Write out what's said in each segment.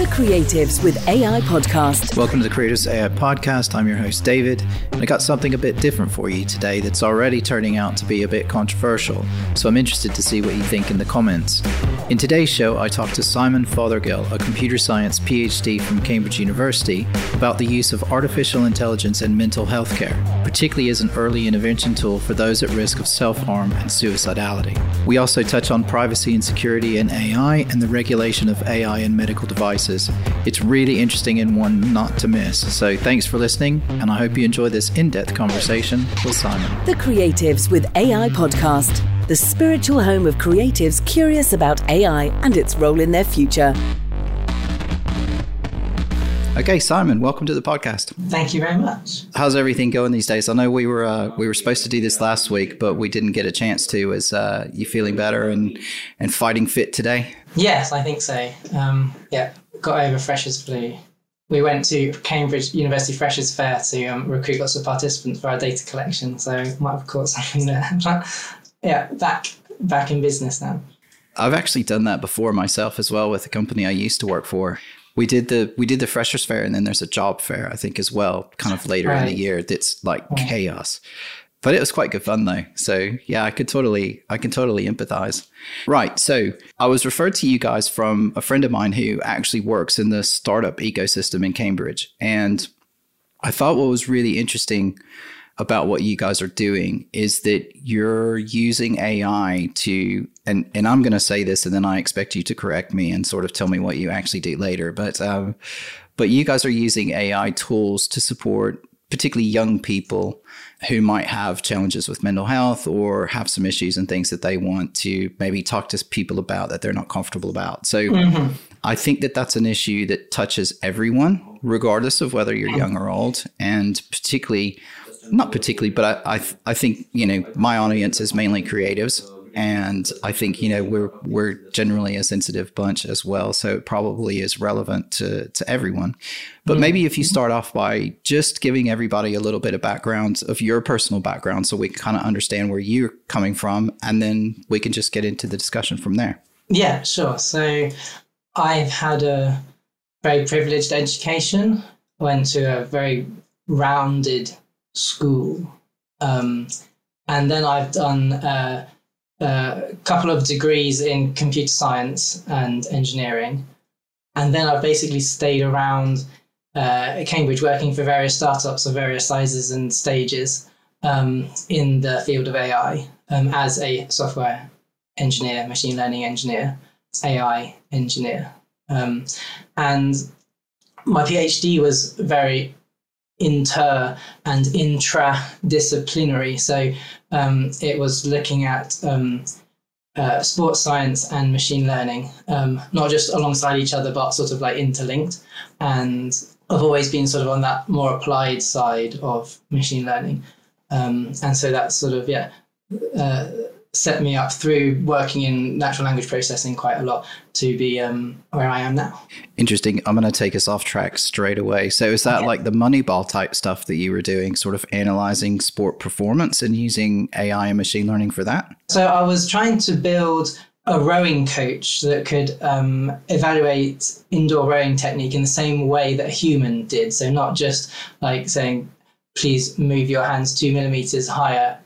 The Creatives with AI podcast. Welcome to the Creatives AI podcast. I'm your host, David, and I got something a bit different for you today that's already turning out to be a bit controversial. So I'm interested to see what you think in the comments. In today's show, I talked to Simon Fothergill, a computer science PhD from Cambridge University, about the use of artificial intelligence in mental health care, particularly as an early intervention tool for those at risk of self harm and suicidality. We also touch on privacy and security in AI and the regulation of AI in medical devices. It's really interesting and one not to miss. So thanks for listening, and I hope you enjoy this in depth conversation with Simon. The Creatives with AI podcast, the spiritual home of creatives curious about AI and its role in their future. Okay, Simon, welcome to the podcast. Thank you very much. How's everything going these days? I know we were uh, we were supposed to do this last week, but we didn't get a chance to. Is uh, you feeling better and and fighting fit today? Yes, I think so. Um, yeah, got over Freshers Flu. We went to Cambridge University Freshers Fair to um, recruit lots of participants for our data collection, so might have caught something there. Yeah, back back in business now. I've actually done that before myself as well with a company I used to work for. We did the we did the freshers fair and then there's a job fair I think as well, kind of later right. in the year. That's like yeah. chaos. But it was quite good fun though. So yeah, I could totally I can totally empathize. Right. So I was referred to you guys from a friend of mine who actually works in the startup ecosystem in Cambridge. And I thought what was really interesting about what you guys are doing is that you're using AI to and and I'm going to say this and then I expect you to correct me and sort of tell me what you actually do later but um, but you guys are using AI tools to support particularly young people who might have challenges with mental health or have some issues and things that they want to maybe talk to people about that they're not comfortable about. So mm-hmm. I think that that's an issue that touches everyone, regardless of whether you're young or old, and particularly not particularly, but I, I, I think you know my audience is mainly creatives, and I think you know we're we're generally a sensitive bunch as well, so it probably is relevant to to everyone. But mm-hmm. maybe if you start off by just giving everybody a little bit of background of your personal background, so we can kind of understand where you're coming from, and then we can just get into the discussion from there. Yeah, sure. So I've had a very privileged education. Went to a very rounded school. Um, and then I've done uh, a couple of degrees in computer science and engineering. And then I've basically stayed around uh, Cambridge working for various startups of various sizes and stages um, in the field of AI um, as a software engineer, machine learning engineer, AI engineer. Um, and my PhD was very inter and intradisciplinary. So um, it was looking at um, uh, sports science and machine learning, um, not just alongside each other, but sort of like interlinked. And I've always been sort of on that more applied side of machine learning. Um, and so that's sort of, yeah, uh, set me up through working in natural language processing quite a lot to be um, where I am now. Interesting. I'm going to take us off track straight away. So, is that yeah. like the Moneyball type stuff that you were doing, sort of analyzing sport performance and using AI and machine learning for that? So, I was trying to build a rowing coach that could um, evaluate indoor rowing technique in the same way that a human did. So, not just like saying, please move your hands two millimeters higher at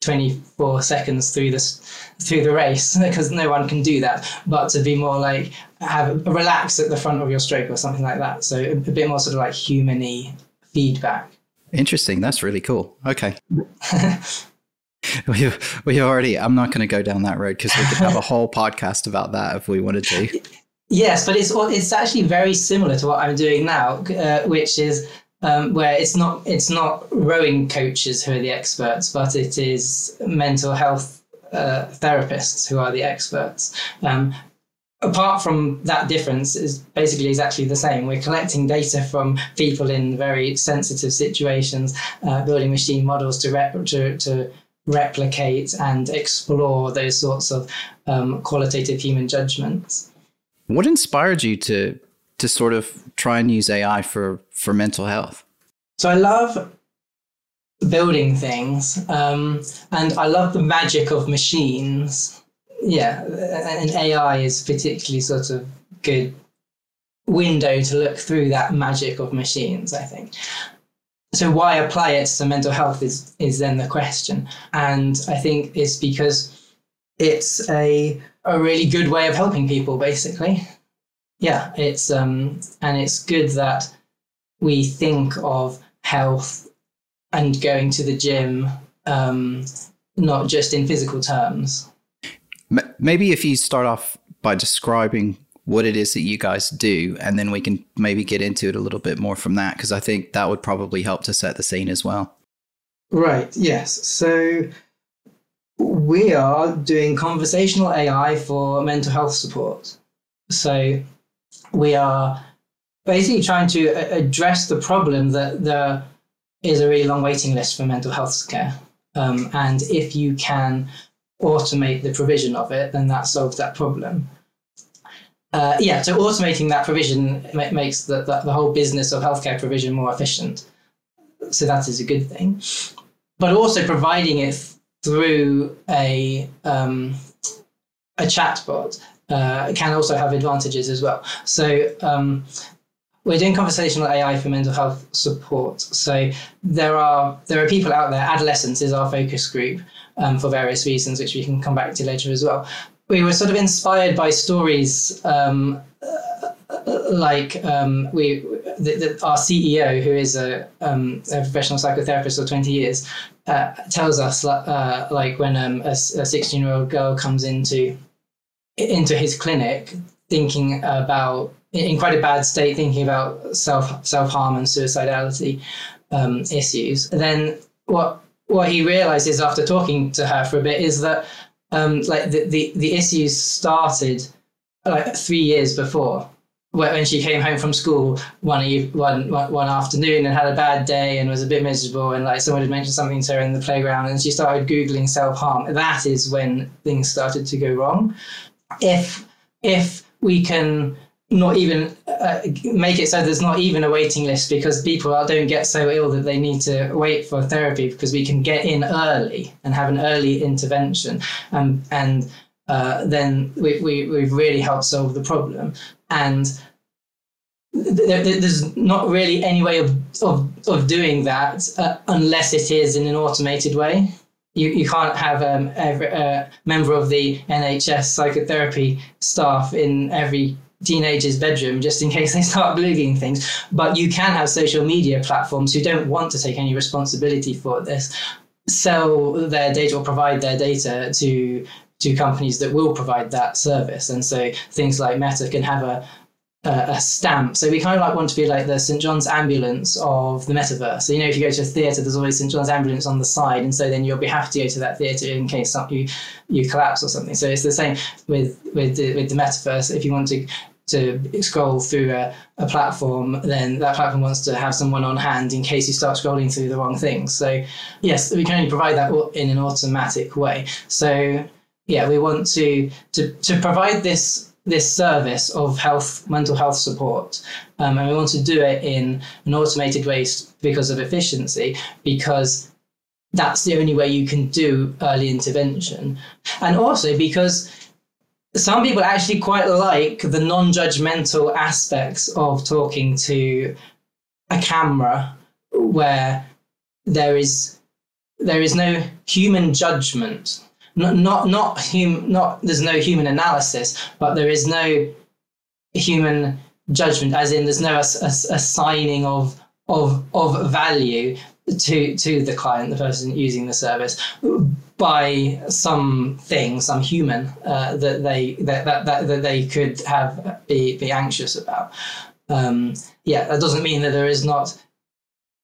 24 seconds through this through the race because no one can do that but to be more like have relax at the front of your stroke or something like that. So a, a bit more sort of like humany feedback. Interesting. That's really cool. Okay. We we already i'm not going to go down that road because we could have a whole podcast about that if we wanted to. Yes but it's it's actually very similar to what i'm doing now uh, which is um, where it's not it's not rowing coaches who are the experts, but it is mental health uh, therapists who are the experts. Um, apart from that difference is basically exactly the same we're collecting data from people in very sensitive situations uh, building machine models to, rep- to, to replicate and explore those sorts of um, qualitative human judgments what inspired you to to sort of try and use AI for for mental health? So I love building things, um, and I love the magic of machines. Yeah, and AI is particularly sort of good window to look through that magic of machines, I think. So why apply it to mental health is is then the question. And I think it's because it's a a really good way of helping people basically. Yeah, it's um and it's good that we think of health and going to the gym um not just in physical terms. Maybe if you start off by describing what it is that you guys do, and then we can maybe get into it a little bit more from that, because I think that would probably help to set the scene as well. Right, yes. So we are doing conversational AI for mental health support. So we are basically trying to address the problem that there is a really long waiting list for mental health care. Um, and if you can automate the provision of it, then that solves that problem. Uh, yeah, so automating that provision makes the, the, the, whole business of healthcare provision more efficient. So that is a good thing. But also providing it through a, um, a chatbot uh, can also have advantages as well. So um, we're doing conversational AI for mental health support. So there are there are people out there. Adolescents is our focus group um, for various reasons, which we can come back to later as well. We were sort of inspired by stories um, like um, we the, the, our CEO, who is a, um, a, professional psychotherapist for 20 years, uh, tells us uh, like when um, a 16 year old girl comes into into his clinic thinking about in quite a bad state, thinking about self self harm and suicidality um, issues. Then what what he realizes after talking to her for a bit is that um, like the, the the issues started like three years before when she came home from school one, one, one afternoon and had a bad day and was a bit miserable and like someone had mentioned something to her in the playground and she started googling self-harm that is when things started to go wrong if if we can not even uh, make it so there's not even a waiting list because people don't get so ill that they need to wait for therapy because we can get in early and have an early intervention. Um, and uh, then we, we, we've really helped solve the problem. And there, there's not really any way of, of, of doing that uh, unless it is in an automated way you, you can't have um, every, a member of the NHS psychotherapy staff in every teenager's bedroom just in case they start blogging things. But you can have social media platforms who don't want to take any responsibility for this sell their data or provide their data to to companies that will provide that service. And so things like Meta can have a a stamp. So we kind of like want to be like the St John's ambulance of the metaverse. So you know, if you go to a theatre, there's always St John's ambulance on the side, and so then you'll be happy to go to that theatre in case you you collapse or something. So it's the same with with the, with the metaverse. If you want to to scroll through a, a platform, then that platform wants to have someone on hand in case you start scrolling through the wrong things. So yes, we can only provide that in an automatic way. So yeah, we want to to to provide this this service of health, mental health support. Um, and we want to do it in an automated way because of efficiency, because that's the only way you can do early intervention. And also because some people actually quite like the non judgmental aspects of talking to a camera where there is there is no human judgment not not not hum, not there's no human analysis, but there is no human judgment, as in there's no assigning of of of value to to the client, the person using the service, by some thing, some human uh, that they that, that that that they could have be be anxious about. Um, yeah, that doesn't mean that there is not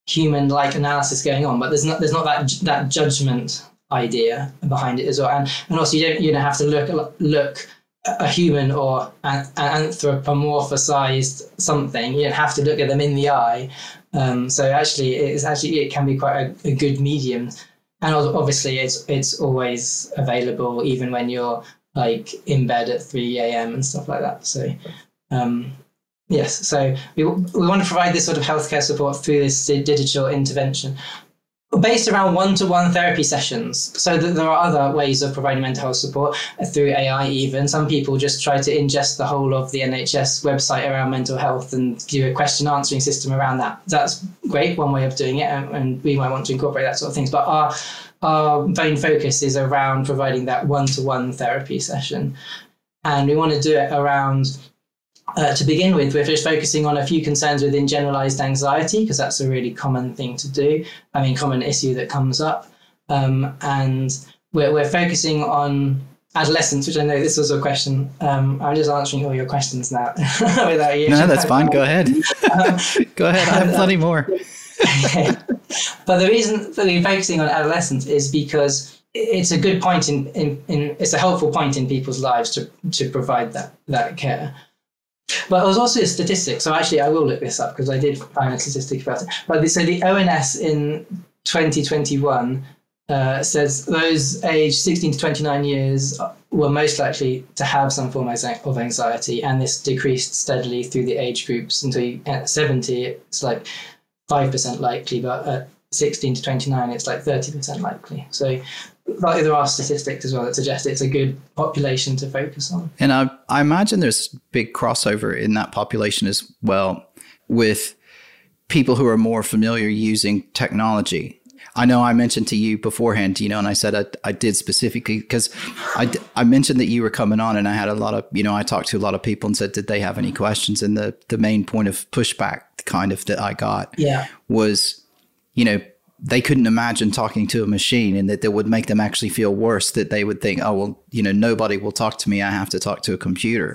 human like analysis going on, but there's not there's not that that judgment idea behind it as well. And and also you don't you don't have to look look a human or an, anthropomorphized something. You don't have to look at them in the eye. Um, so actually, it's actually it can be quite a, a, good medium, and obviously it's it's always available even when you're like in bed at three a.m. and stuff like that. So. Um, Yes, so we, we want to provide this sort of healthcare support through this digital intervention based around one-to-one therapy sessions. So that there are other ways of providing mental health support uh, through ai even. Some people just try to ingest the whole of the nhs website around mental health and do a question answering system around that. That's great one way of doing it and, and we might want to incorporate that sort of things but our our main focus is around providing that one-to-one therapy session. And we want to do it around uh, to begin with, we're just focusing on a few concerns within generalized anxiety, because that's a really common thing to do. I mean, common issue that comes up. Um, and we're, we're focusing on adolescence, which I know this was a question. Um, I'm just answering all your questions now without you. No, that's fine. Go ahead. Um, Go ahead. I have plenty more. but the reason that we're focusing on adolescence is because it's a good point in, in, in it's a helpful point in people's lives to, to provide that, that care. But it was also a statistic. So actually, I will look this up because I did find a statistic about it. But they, so the ONS in 2021 uh, says those aged 16 to 29 years were most likely to have some form of anxiety, and this decreased steadily through the age groups until at 70, it's like 5% likely, but at 16 to 29, it's like 30% likely. So like there are statistics as well that suggest it's a good population to focus on. And I, I imagine there's big crossover in that population as well with people who are more familiar using technology. I know I mentioned to you beforehand, you know, and I said I, I did specifically because I, I mentioned that you were coming on and I had a lot of, you know, I talked to a lot of people and said, did they have any questions? And the, the main point of pushback kind of that I got yeah. was, you know, they couldn't imagine talking to a machine and that that would make them actually feel worse that they would think oh well you know nobody will talk to me. I have to talk to a computer.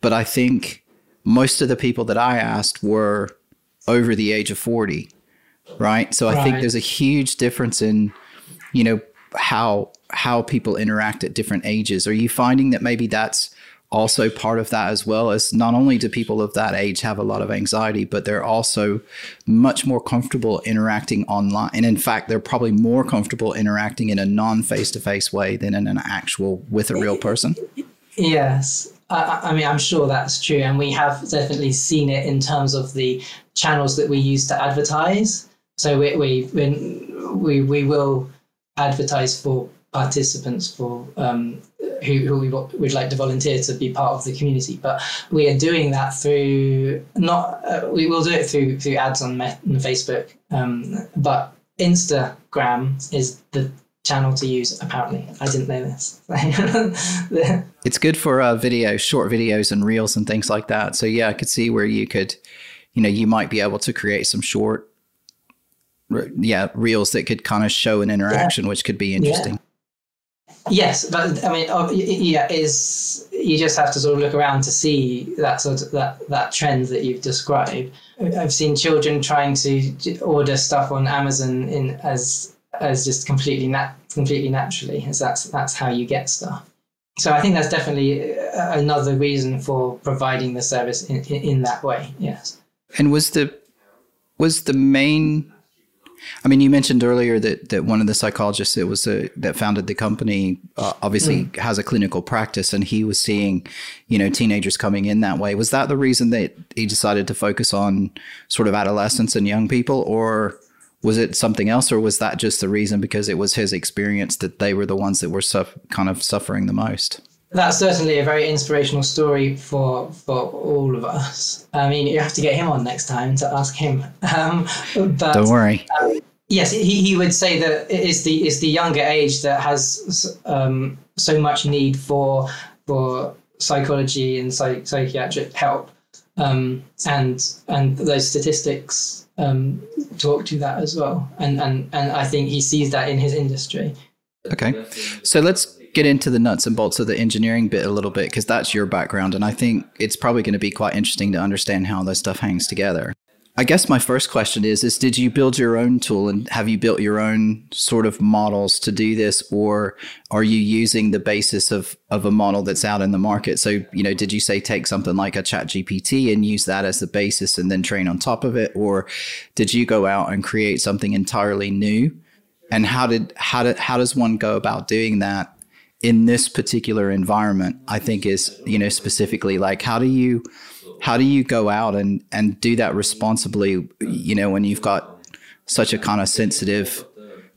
But i think most of the people that i asked were over the age of 40 right? So right. i think there's a huge difference in you know how how people interact at different ages. Are you finding that maybe that's also part of that as well is not only do people of that age have a lot of anxiety, but they're also much more comfortable interacting online. And in fact, they're probably more comfortable interacting in a non face to face way than in an actual with a real person. Yes. I, I mean, I'm sure that's true. And we have definitely seen it in terms of the channels that we use to advertise. So we, we, we, we will advertise for participants for um, who, who we would like to volunteer to be part of the community. But we are doing that through not uh, we will do it through through ads on, on Facebook, um, but Instagram is the channel to use. Apparently, I didn't know this. it's good for uh, videos, short videos, and reels and things like that. So yeah, I could see where you could, you know, you might be able to create some short yeah reels that could kind of show an interaction yeah. which could be interesting. Yes, but I mean, oh, yeah, is you just have to sort of look around to see that sort of that that trend that you've described. I've seen children trying to order stuff on Amazon in as as just completely nat- completely naturally, as that's that's how you get stuff. So I think that's definitely uh, another reason for providing the service in, in, in that way. Yes. And was the was the main I mean, you mentioned earlier that that one of the psychologists that was a, that founded the company uh, obviously mm. has a clinical practice, and he was seeing, you know, teenagers coming in that way. Was that the reason that he decided to focus on sort of adolescents and young people, or was it something else, or was that just the reason because it was his experience that they were the ones that were kind of suffering the most? That's certainly a very inspirational story for for all of us. I mean, you have to get him on next time to ask him. Um, but, Don't worry. Um, yes, he, he would say that it's the it's the younger age that has um, so much need for for psychology and psych, psychiatric help, um, and and those statistics um, talk to that as well. And and and I think he sees that in his industry. Okay, so let's get into the nuts and bolts of the engineering bit a little bit because that's your background. And I think it's probably going to be quite interesting to understand how this stuff hangs together. I guess my first question is is did you build your own tool and have you built your own sort of models to do this or are you using the basis of of a model that's out in the market so you know did you say take something like a chat GPT and use that as the basis and then train on top of it or did you go out and create something entirely new and how did how did how does one go about doing that in this particular environment i think is you know specifically like how do you how do you go out and and do that responsibly you know when you've got such a kind of sensitive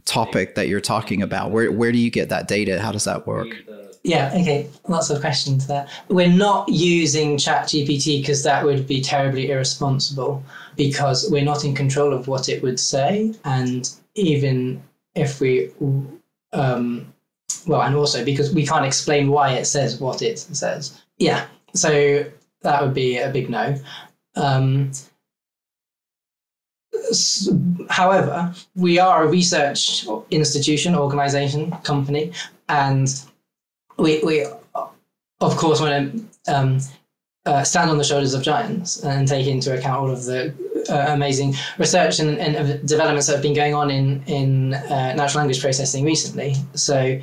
topic that you're talking about? Where where do you get that data? How does that work? Yeah, okay, lots of questions there. We're not using ChatGPT because that would be terribly irresponsible because we're not in control of what it would say. And even if we, um, well, and also because we can't explain why it says what it says. Yeah, so that would be a big no. Um, however, we are a research institution, organization, company, and we, we of course, want to um, uh, stand on the shoulders of giants and take into account all of the uh, amazing research and, and, developments that have been going on in in uh, natural language processing recently. So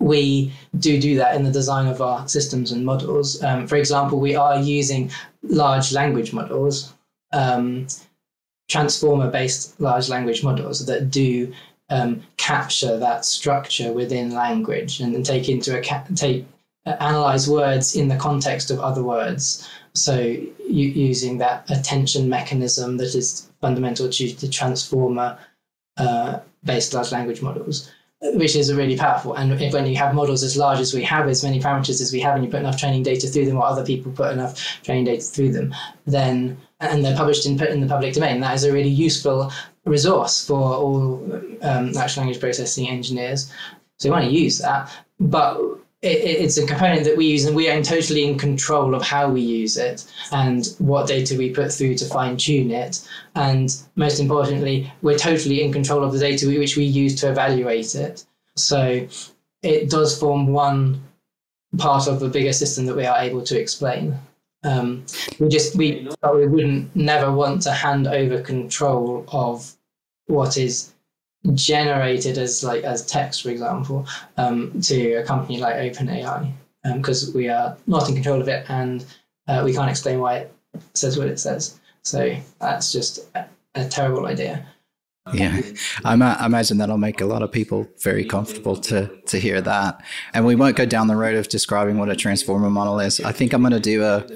we do do that in the design of our systems and models. Um, for example, we are using large language models, um, transformer-based large language models that do um, capture that structure within language and, and take into account take uh, analyze words in the context of other words. So using that attention mechanism that is fundamental to the transformer uh, based large language models which is really powerful. And if, when you have models as large as we have, as many parameters as we have, and you put enough training data through them, or other people put enough training data through them, then and they're published in put in the public domain, that is a really useful resource for all um, natural language processing engineers. So we want to use that, but it, it's a component that we use and we are totally in control of how we use it and what data we put through to fine tune it. And most importantly, we're totally in control of the data which we use to evaluate it. So it does form one part of the bigger system that we are able to explain. Um, we just we we wouldn't never want to hand over control of what is generated as like as text, for example, um, to a company like OpenAI, because um, we are not in control of it and uh, we can't explain why it says what it says. So that's just a, a terrible idea. Yeah, I, I, imagine that'll make a lot of people very comfortable to to hear that. And we won't go down the road of describing what a transformer model is. I think I'm going to do a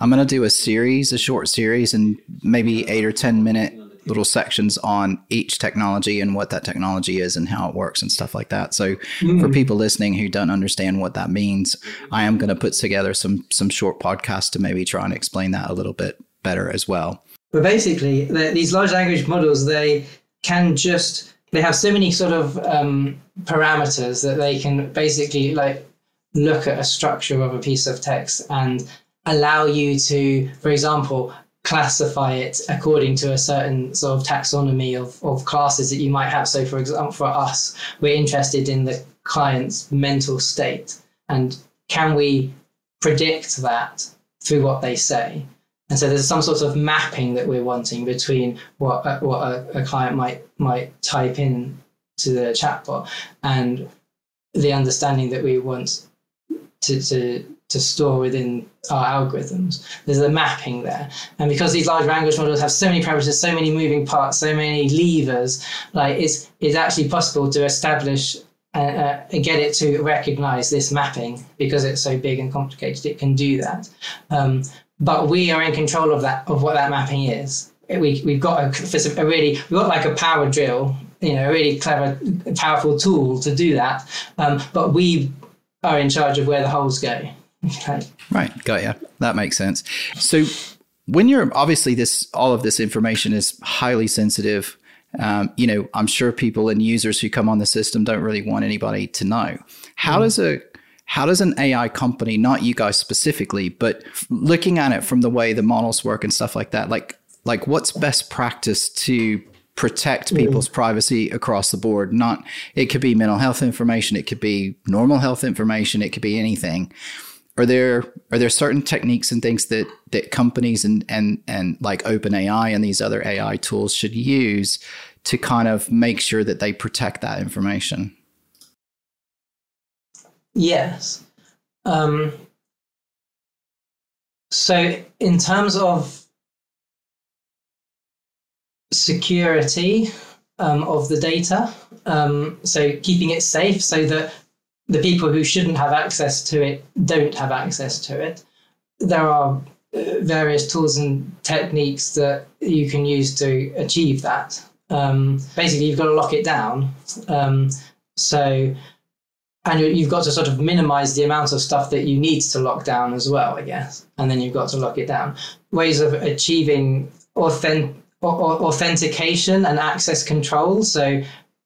I'm going to do a series, a short series, and maybe eight or ten minute little sections on each technology and what that technology is and how it works and stuff like that. So mm. for people listening who don't understand what that means, I am going to put together some some short podcasts to maybe try and explain that a little bit better as well. But basically, the, these large language models they can just they have so many sort of um, parameters that they can basically like look at a structure of a piece of text and allow you to, for example, classify it according to a certain sort of taxonomy of, of classes that you might have. So, for example, for us, we're interested in the client's mental state. And can we predict that through what they say? And so there's some sort of mapping that we're wanting between what, uh, what a, a client might might type in to the chatbot and the understanding that we want to, to to store within our algorithms. There's a mapping there. And because these large language models have so many parameters, so many moving parts, so many levers, like it's, it's actually possible to establish uh, uh, and get it to recognize this mapping because it's so big and complicated. It can do that. Um, but we are in control of that, of what that mapping is. We, we've got a, a really, we've got like a power drill you know, a really clever, powerful tool to do that. Um, but we are in charge of where the holes go. Right. Got you. That makes sense. So when you're obviously this, all of this information is highly sensitive. Um, you know, I'm sure people and users who come on the system don't really want anybody to know. How mm. does a how does an AI company, not you guys specifically, but looking at it from the way the models work and stuff like that, like like what's best practice to protect people's mm. privacy across the board. Not it could be mental health information, it could be normal health information, it could be anything are there are there certain techniques and things that that companies and and and like OpenAI and these other AI tools should use to kind of make sure that they protect that information? Yes. Um, so in terms of security um, of the data, um, so keeping it safe so that the people who shouldn't have access to it don't have access to it. There are uh, various tools and techniques that you can use to achieve that. Um, basically, you've got to lock it down. Um, so, and you've got to sort of minimize the amount of stuff that you need to lock down as well, I guess. And then you've got to lock it down. Ways of achieving authentic authentication and access control. So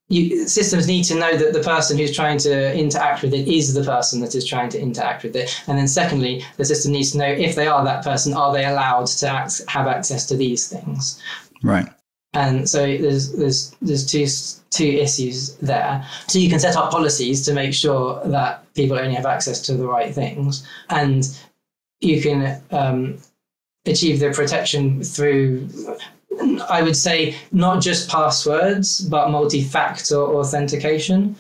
you, systems need to know that the person who's trying to interact with it is the person that is trying to interact with it. And then secondly, the system needs to know if they are that person, are they allowed to act, have access to these things? Right. And so there's there's there's two two issues there. So you can set up policies to make sure that people only have access to the right things, and you can um, achieve the protection through I would say not just passwords, but multi-factor authentication.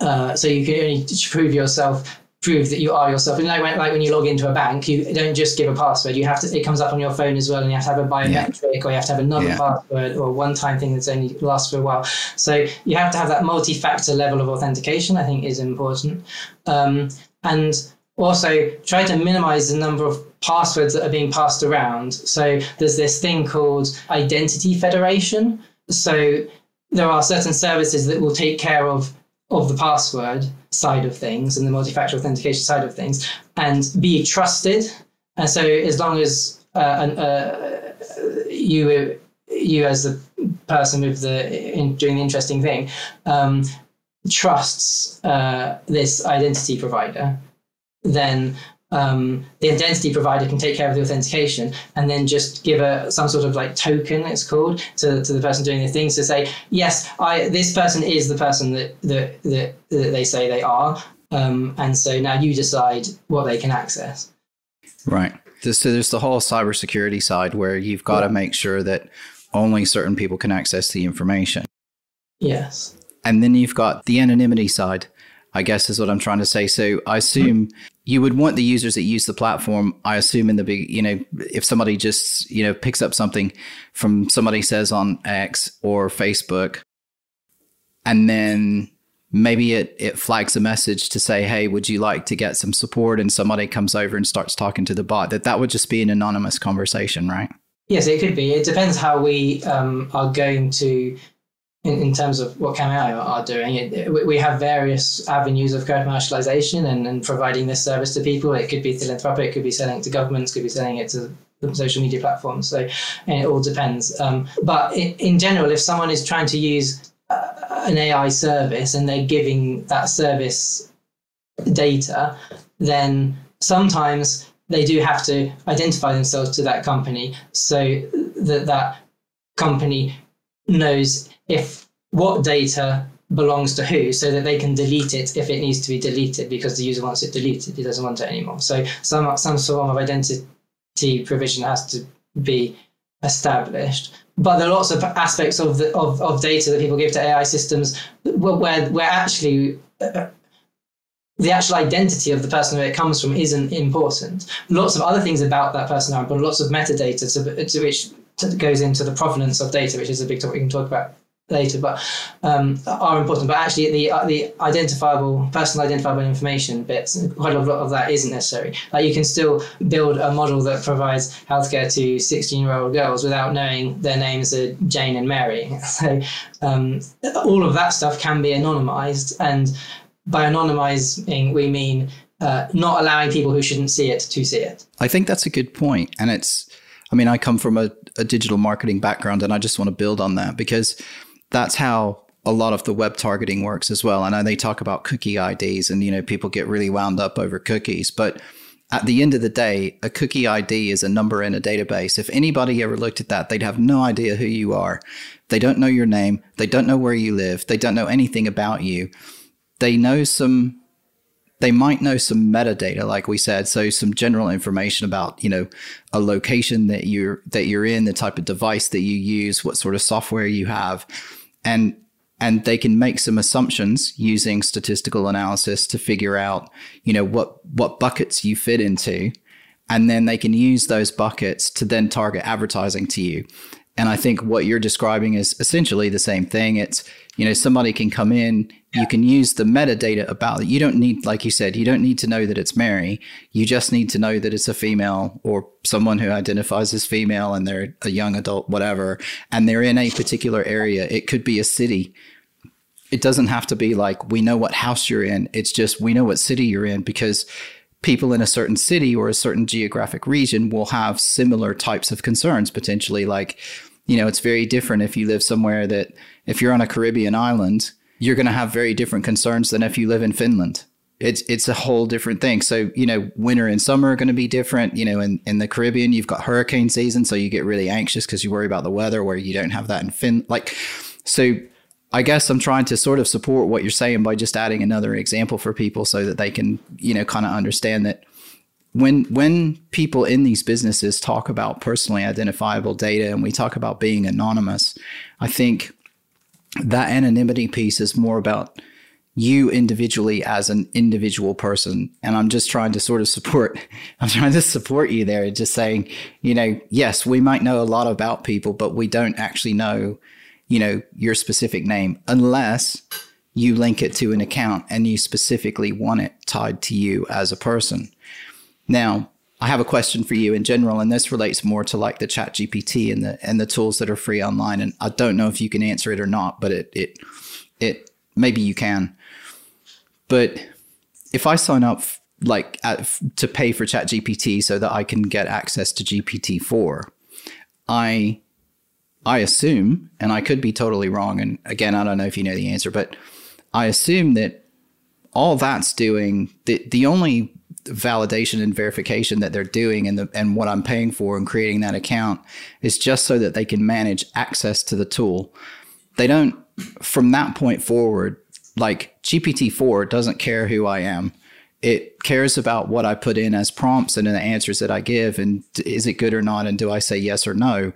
Uh, so you can only prove yourself, prove that you are yourself. And like when, like when you log into a bank, you don't just give a password. You have to. It comes up on your phone as well, and you have to have a biometric, yeah. or you have to have another yeah. password, or one-time thing that's only lasts for a while. So you have to have that multi-factor level of authentication. I think is important, um, and also try to minimize the number of passwords that are being passed around. So there's this thing called identity federation. So there are certain services that will take care of of the password side of things and the multi-factor authentication side of things and be trusted. And so as long as uh, uh, you you as the person with the in, doing the interesting thing um, trusts uh, this identity provider, then um, the identity provider can take care of the authentication and then just give a some sort of like token it's called to, to the person doing the things to say yes I this person is the person that that, that, that they say they are. Um, and so now you decide what they can access. Right. So there's the whole cybersecurity side where you've got yeah. to make sure that only certain people can access the information. Yes. And then you've got the anonymity side I guess is what I'm trying to say. So I assume you would want the users that use the platform. I assume in the big, you know, if somebody just, you know, picks up something from somebody says on X or Facebook, and then maybe it, it flags a message to say, hey, would you like to get some support? And somebody comes over and starts talking to the bot, that that would just be an anonymous conversation, right? Yes, it could be. It depends how we um, are going to in, in terms of what are, are doing. It, it, we have various avenues of commercialization and, and providing this service to people. It could be philanthropic, it could be selling it to governments, could be selling it to the social media platforms. So it all depends. Um, but in, in, general, if someone is trying to use uh, an AI service and they're giving that service data, then sometimes they do have to identify themselves to that company so that that company knows if what data belongs to who so that they can delete it if it needs to be deleted because the user wants it deleted he doesn't want it anymore. So some some form of identity provision has to be established. But there are lots of aspects of the of, of data that people give to AI systems where where actually uh, the actual identity of the person where it comes from isn't important. Lots of other things about that person are but Lots of metadata to, to which goes into the provenance of data, which is a big topic we can talk about later, but um, are important. But actually, the uh, the identifiable, personal identifiable information bits, quite a lot of that isn't necessary. Like you can still build a model that provides healthcare to 16 year old girls without knowing their names are Jane and Mary. So um, all of that stuff can be anonymized, and by anonymizing, we mean uh, not allowing people who shouldn't see it to see it. I think that's a good point, and it's. I mean, I come from a, a digital marketing background, and I just want to build on that because that's how a lot of the web targeting works as well. I know they talk about cookie IDs and, you know, people get really wound up over cookies, but at the end of the day, a cookie ID is a number in a database. If anybody ever looked at that, they'd have no idea who you are. They don't know your name. They don't know where you live. They don't know anything about you. They know some, they might know some metadata, like we said. So some general information about, you know, a location that you're, that you're in, the type of device that you use, what sort of software you have and and they can make some assumptions using statistical analysis to figure out you know what what buckets you fit into. And then they can use those buckets to then target advertising to you And I think what you're describing is essentially the same thing. It's, you know, somebody can come in, you can use the metadata about it. You don't need, like you said, you don't need to know that it's Mary. You just need to know that it's a female or someone who identifies as female and they're a young adult, whatever, and they're in a particular area. It could be a city. It doesn't have to be like we know what house you're in. It's just we know what city you're in because people in a certain city or a certain geographic region will have similar types of concerns potentially like you know it's very different if you live somewhere that if you're on a caribbean island you're going to have very different concerns than if you live in finland. It's it's a whole different thing. So you know winter and summer are going to be different. You know in, in the caribbean you've got hurricane season so you get really anxious because you worry about the weather where you don't have that in fin like so I guess I'm trying to sort of support what you're saying by just adding another example for people so that they can, you know, kind of understand that when when people in these businesses talk about personally identifiable data and we talk about being anonymous, I think that anonymity piece is more about you individually as an individual person and i'm just trying to sort of support i'm trying to support you there just saying you know yes we might know a lot about people but we don't actually know you know, your specific name unless you link it to an account and you specifically want it tied to you as a person. Now, I have a question for you in general, and this relates more to like the chat GPT and the and the tools that are free online. And I don't know if you can answer it or not, but it it it maybe you can. But if I sign up like at, to pay for chat GPT so that I can get access to GPT-4, I I assume, and I could be totally wrong, and again, I don't know if you know the answer, but I assume that all that's doing the the only validation and verification that they're doing and the and what I'm paying for and creating that account is just so that they can manage access to the tool. They don't from that point forward, like GPT-4 doesn't care who I am. It cares about what I put in as prompts and the answers that I give and is it good or not and do I say yes or no.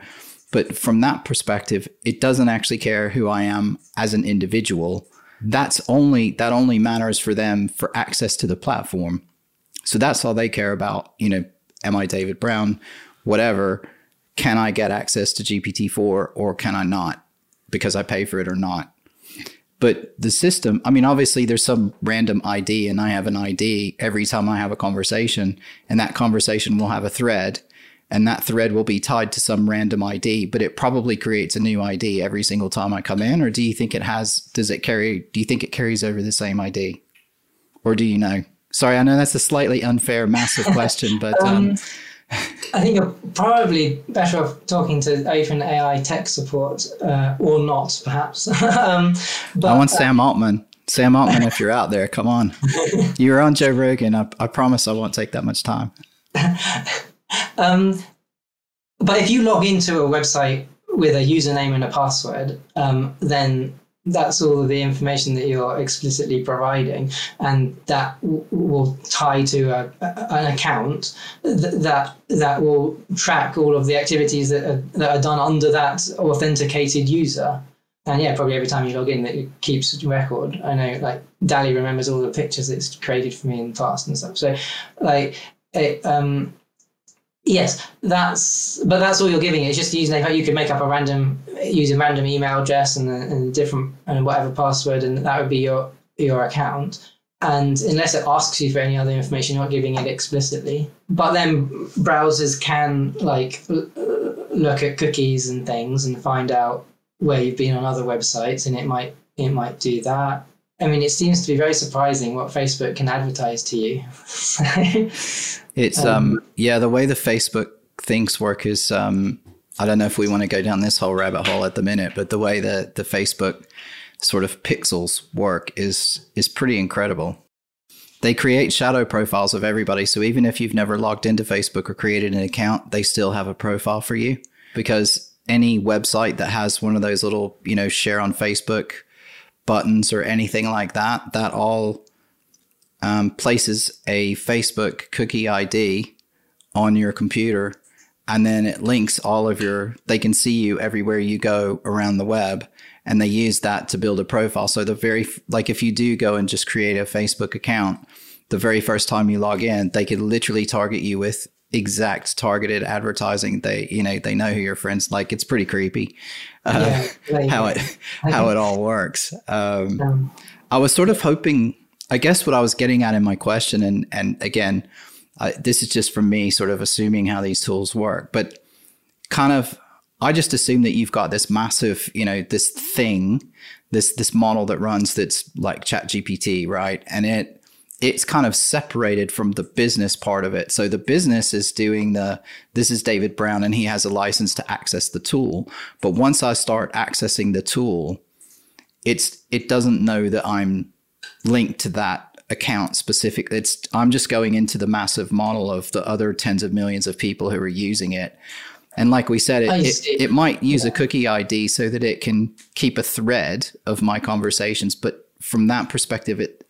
But from that perspective, it doesn't actually care who I am as an individual. That's only that only matters for them for access to the platform. So that's all they care about. You know, am I David Brown? Whatever. Can I get access to GPT-4 or can I not? Because I pay for it or not. But the system, I mean, obviously there's some random ID and I have an ID every time I have a conversation, and that conversation will have a thread and that thread will be tied to some random ID, but it probably creates a new ID every single time I come in. Or do you think it has, does it carry, do you think it carries over the same ID? Or do you know? Sorry, I know that's a slightly unfair, massive question, but. Um, um, I think you're probably better off talking to Open AI tech support uh, or not, perhaps. um, but, I want uh, Sam Altman. Sam Altman, if you're out there, come on. You're on Joe Rogan. I, I promise I won't take that much time. Um, but if you log into a website with a username and a password, um, then that's all the information that you're explicitly providing, and that w- will tie to a, a, an account th- that that will track all of the activities that are, that are done under that authenticated user. And yeah, probably every time you log in, that it keeps record. I know, like DALL-E remembers all the pictures it's created for me in the past and stuff. So, like, it, um, Yes, that's but that's all you're giving. It's just using you could make up a random using random email address and and different and whatever password, and that would be your your account. And unless it asks you for any other information, you're not giving it explicitly. But then browsers can like look at cookies and things and find out where you've been on other websites, and it might it might do that. I mean, it seems to be very surprising what Facebook can advertise to you. it's um, um, yeah, the way the Facebook things work is um, I don't know if we want to go down this whole rabbit hole at the minute, but the way that the Facebook sort of pixels work is is pretty incredible. They create shadow profiles of everybody, so even if you've never logged into Facebook or created an account, they still have a profile for you because any website that has one of those little, you know, share on Facebook buttons or anything like that. That all um, places a Facebook cookie ID on your computer, and then it links all of your. They can see you everywhere you go around the web, and they use that to build a profile. So the very like if you do go and just create a Facebook account, the very first time you log in, they could literally target you with exact targeted advertising. They, you know, they know who your friends like. It's pretty creepy uh, yeah, how it how it all works. Um, um, I was sort of hoping. I guess what I was getting at in my question, and and again, uh, this is just from me sort of assuming how these tools work, but kind of I just assume that you've got this massive, you know, this thing, this this model that runs that's like Chat GPT, right? And it it's kind of separated from the business part of it. So the business is doing the this is David Brown and he has a license to access the tool. But once I start accessing the tool, it's it doesn't know that I'm linked to that account specific. It's I'm just going into the massive model of the other tens of millions of people who are using it. And like we said, it, it, it, might use yeah. a cookie ID so that it can keep a thread of my conversations. But from that perspective, it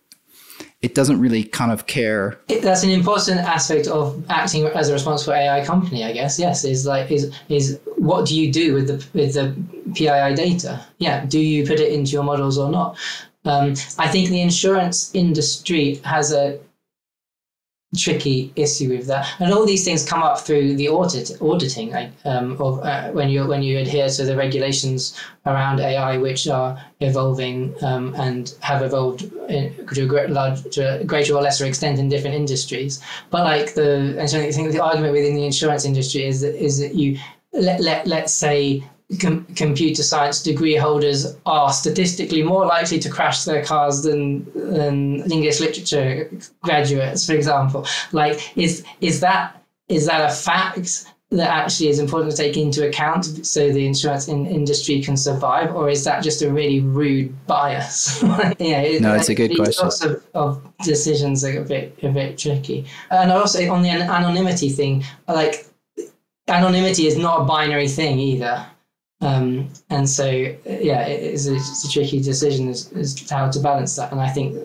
it doesn't really kind of care. It, that's an important aspect of acting as a responsible AI company, I guess. Yes, is like is is what do you do with the with the PII data? Yeah, do you put it into your models or not? Um, I think the insurance industry has a tricky issue with that. And all these things come up through the audit auditing, um, of uh, when you when you adhere to the regulations around AI, which are evolving um, and have evolved in, to a large, greater or lesser extent in different industries. But like the and so I think the argument within the insurance industry is that is that you let let let's say com- computer science degree holders are statistically more likely to crash their cars than, than English literature graduates, for example. Like, is is that is that a fact that actually is important to take into account so the insurance in- industry can survive, or is that just a really rude bias? yeah, no, it's a good question. Lots of, of decisions are a bit a bit tricky, and also on the anonymity thing, like anonymity is not a binary thing either. Um, and so, yeah, it's a, it's a tricky decision as, as to how to balance that. And I think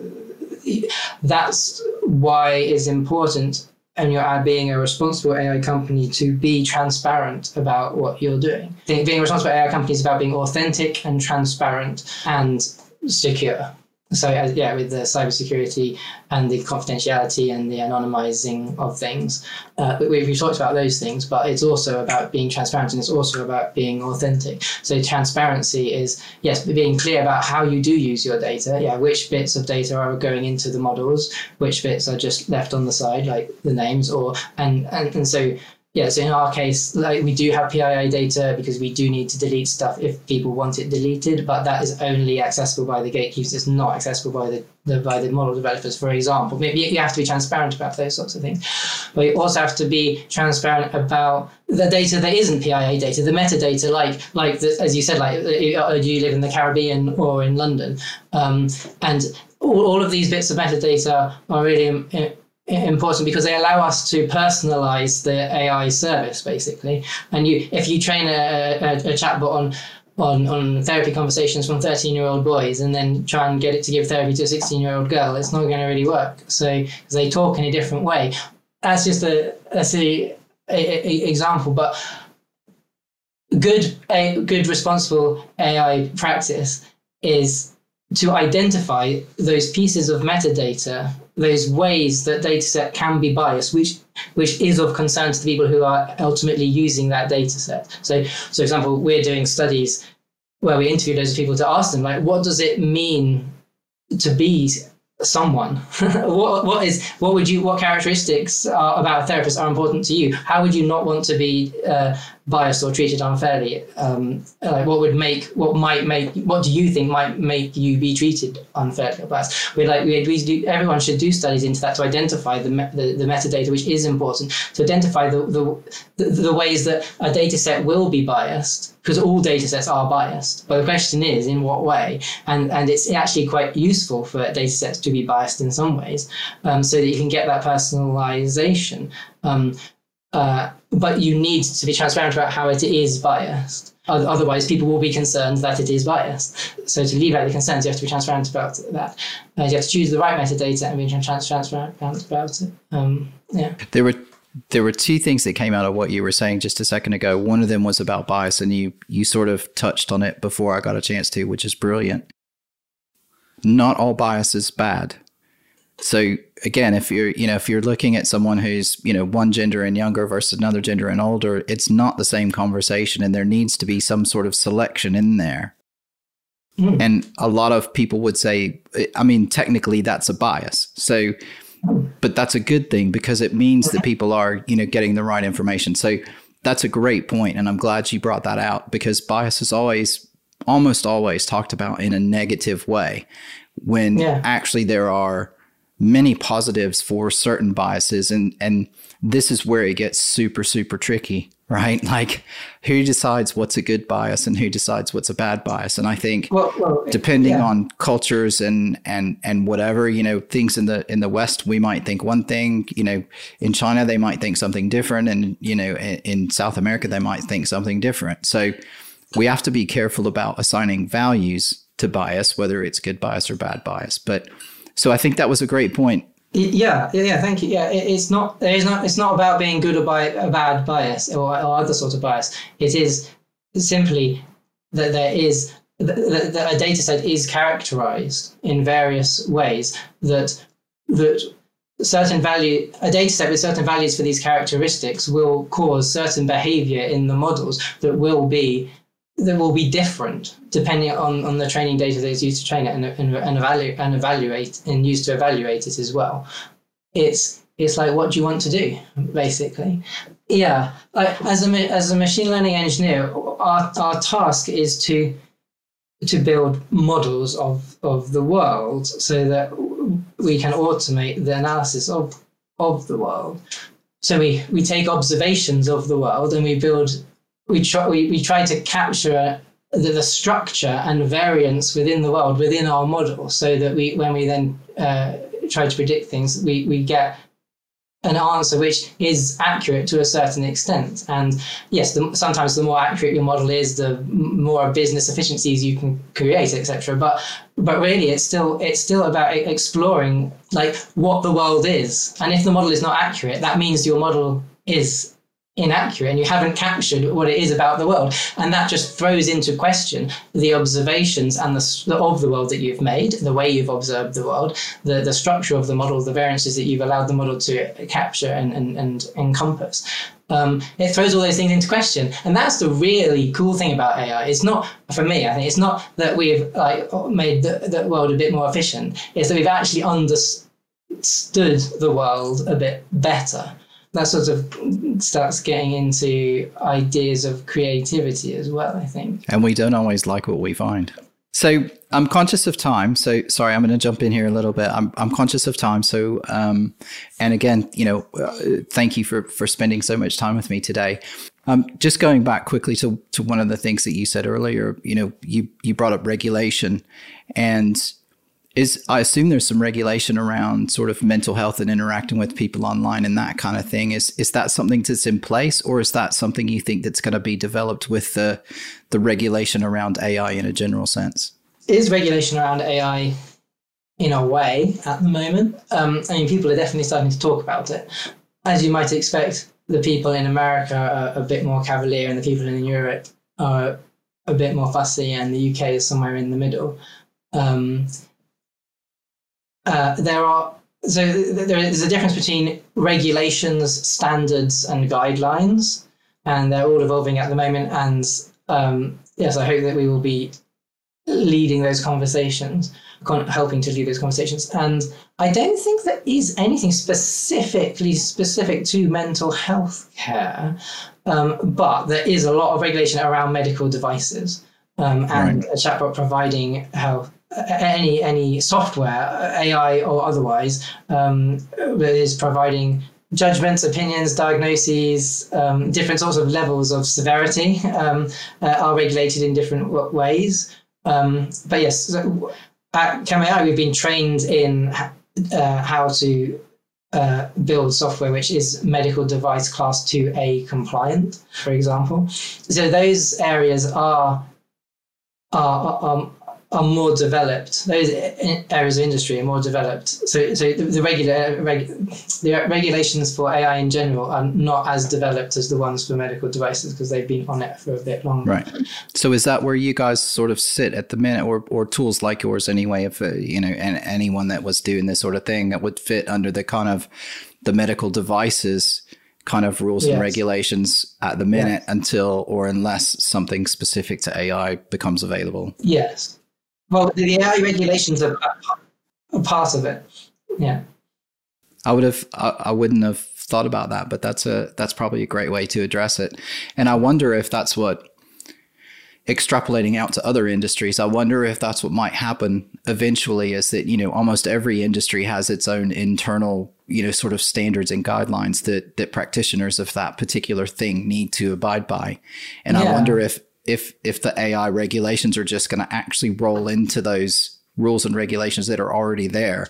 that's why it's important and you're being a responsible AI company to be transparent about what you're doing. Think being a responsible AI company is about being authentic and transparent and secure so uh, yeah, with the cybersecurity and the confidentiality and the anonymizing of things, uh, we, have talked about those things, but it's also about being transparent and it's also about being authentic. So transparency is yes, being clear about how you do use your data. Yeah, which bits of data are going into the models, which bits are just left on the side, like the names, or and and, and so yeah, so in our case, like we do have PII data because we do need to delete stuff if people want it deleted, but that is only accessible by the gatekeepers. It's not accessible by the, the by the model developers, for example. Maybe you have to be transparent about those sorts of things, but you also have to be transparent about the data that isn't PII data, the metadata, like like the, as you said, like do you live in the Caribbean or in London, um, and all, all of these bits of metadata are really important because they allow us to personalize the AI service basically. And you, if you train a, a, a chatbot on on, on therapy conversations from 13 year old boys and then try and get it to give therapy to a 16 year old girl, it's not going to really work. So they talk in a different way. That's just a, a silly a, a, example, but good a good responsible AI practice is to identify those pieces of metadata those ways that data set can be biased, which which is of concern to the people who are ultimately using that data set. So, so for example, we're doing studies where we interview those people to ask them, like, what does it mean to be someone what, what is what would you what characteristics are, about a therapist are important to you how would you not want to be uh, biased or treated unfairly um, like what would make what might make what do you think might make you be treated unfairly or biased we like we, do, everyone should do studies into that to identify the, the, the metadata which is important to identify the, the, the, the ways that a data set will be biased because all data sets are biased. But the question is, in what way? And and it's actually quite useful for data sets to be biased in some ways, um, so that you can get that personalization. Um, uh, but you need to be transparent about how it is biased. Otherwise, people will be concerned that it is biased. So to leave out the concerns, you have to be transparent about that. Uh, you have to choose the right metadata and be transparent about it. Um, yeah. There were there were two things that came out of what you were saying just a second ago. One of them was about bias, and you you sort of touched on it before I got a chance to, which is brilliant. Not all bias is bad. So again, if you're, you know, if you're looking at someone who's, you know, one gender and younger versus another gender and older, it's not the same conversation and there needs to be some sort of selection in there. Mm. And a lot of people would say, I mean, technically that's a bias. So, but that's a good thing because it means that people are, you know, getting the right information. So that's a great point, and I'm glad you brought that out because bias is always, almost always talked about in a negative way, when yeah. actually there are many positives for certain biases and and this is where it gets super super tricky right? Like who decides what's a good bias and who decides what's a bad bias? And i think well, well, depending yeah. on cultures and and and whatever you know things in the in the west we might think one thing you know in china they might think something different and you know in, in south america they might think something different. So we have to be careful about assigning values to bias whether it's good bias or bad bias. But so I think that was a great point. Yeah, yeah, thank you. Yeah, it's not it's not it's not about being good or bad bias or, or other sort of bias. It is simply that there is that, that a data set is characterized in various ways that that certain value a data set with certain values for these characteristics will cause certain behavior in the models that will be that will be different depending on, on the training data that is used to train it and, and, and, evaluate, and evaluate and used to evaluate it as well. It's it's like what do you want to do basically yeah like, as a as a machine learning engineer our, our task is to to build models of of the world so that we can automate the analysis of of the world so we we take observations of the world and we build we try we, we try to capture the, the, structure and variance within the world within our model so that we when we then uh, try to predict things we, we get an answer which is accurate to a certain extent. And yes the, sometimes the more accurate your model is the more business efficiencies you can create etc but but really it's still it's still about exploring like what the world is. And if the model is not accurate that means your model is inaccurate and you haven't captured what it is about the world. And that just throws into question the observations and the of the world that you've made the way you've observed the world the, the structure of the model the variances that you've allowed the model to capture and, and, and encompass. Um, it throws all those things into question. And that's the really cool thing about ai it's not for me i think it's not that we've like made the, the world a bit more efficient. It's that we've actually understood the world a bit better that sort of starts getting into ideas of creativity as well, I think. And we don't always like what we find. So I'm conscious of time. So sorry, I'm going to jump in here a little bit. I'm, I'm conscious of time. So, um, and again, you know, uh, thank you for, for spending so much time with me today. Um, just going back quickly to, to one of the things that you said earlier, you know, you, you brought up regulation and is I assume there's some regulation around sort of mental health and interacting with people online and that kind of thing. Is is that something that's in place, or is that something you think that's going to be developed with the the regulation around AI in a general sense? Is regulation around AI in a way at the moment? Um, I mean, people are definitely starting to talk about it. As you might expect, the people in America are a bit more cavalier, and the people in Europe are a bit more fussy, and the UK is somewhere in the middle. Um, uh, there are so there is a difference between regulations, standards, and guidelines, and they're all evolving at the moment. And um, yes, I hope that we will be leading those conversations, helping to lead those conversations. And I don't think there is anything specifically specific to mental health care, um, but there is a lot of regulation around medical devices um, and right. a chatbot providing health any any software, AI or otherwise, um, that is providing judgments, opinions, diagnoses, um, different sorts of levels of severity um, uh, are regulated in different ways. Um, but yes, so at CamAI, we've been trained in uh, how to uh, build software which is medical device class 2A compliant, for example. So those areas are are, are, are more developed. Those areas of industry are more developed. So, so the, the regular reg, the regulations for AI in general are not as developed as the ones for medical devices because they've been on it for a bit longer. Right. So, is that where you guys sort of sit at the minute, or or tools like yours anyway? If uh, you know, and anyone that was doing this sort of thing that would fit under the kind of the medical devices kind of rules yes. and regulations at the minute yes. until or unless something specific to AI becomes available. Yes. Well, the AI regulations are a part of it. Yeah. I would have, I, I wouldn't have thought about that, but that's a, that's probably a great way to address it. And I wonder if that's what extrapolating out to other industries, I wonder if that's what might happen eventually is that, you know, almost every industry has its own internal, you know, sort of standards and guidelines that that practitioners of that particular thing need to abide by. And yeah. I wonder if if if the AI regulations are just going to actually roll into those rules and regulations that are already there.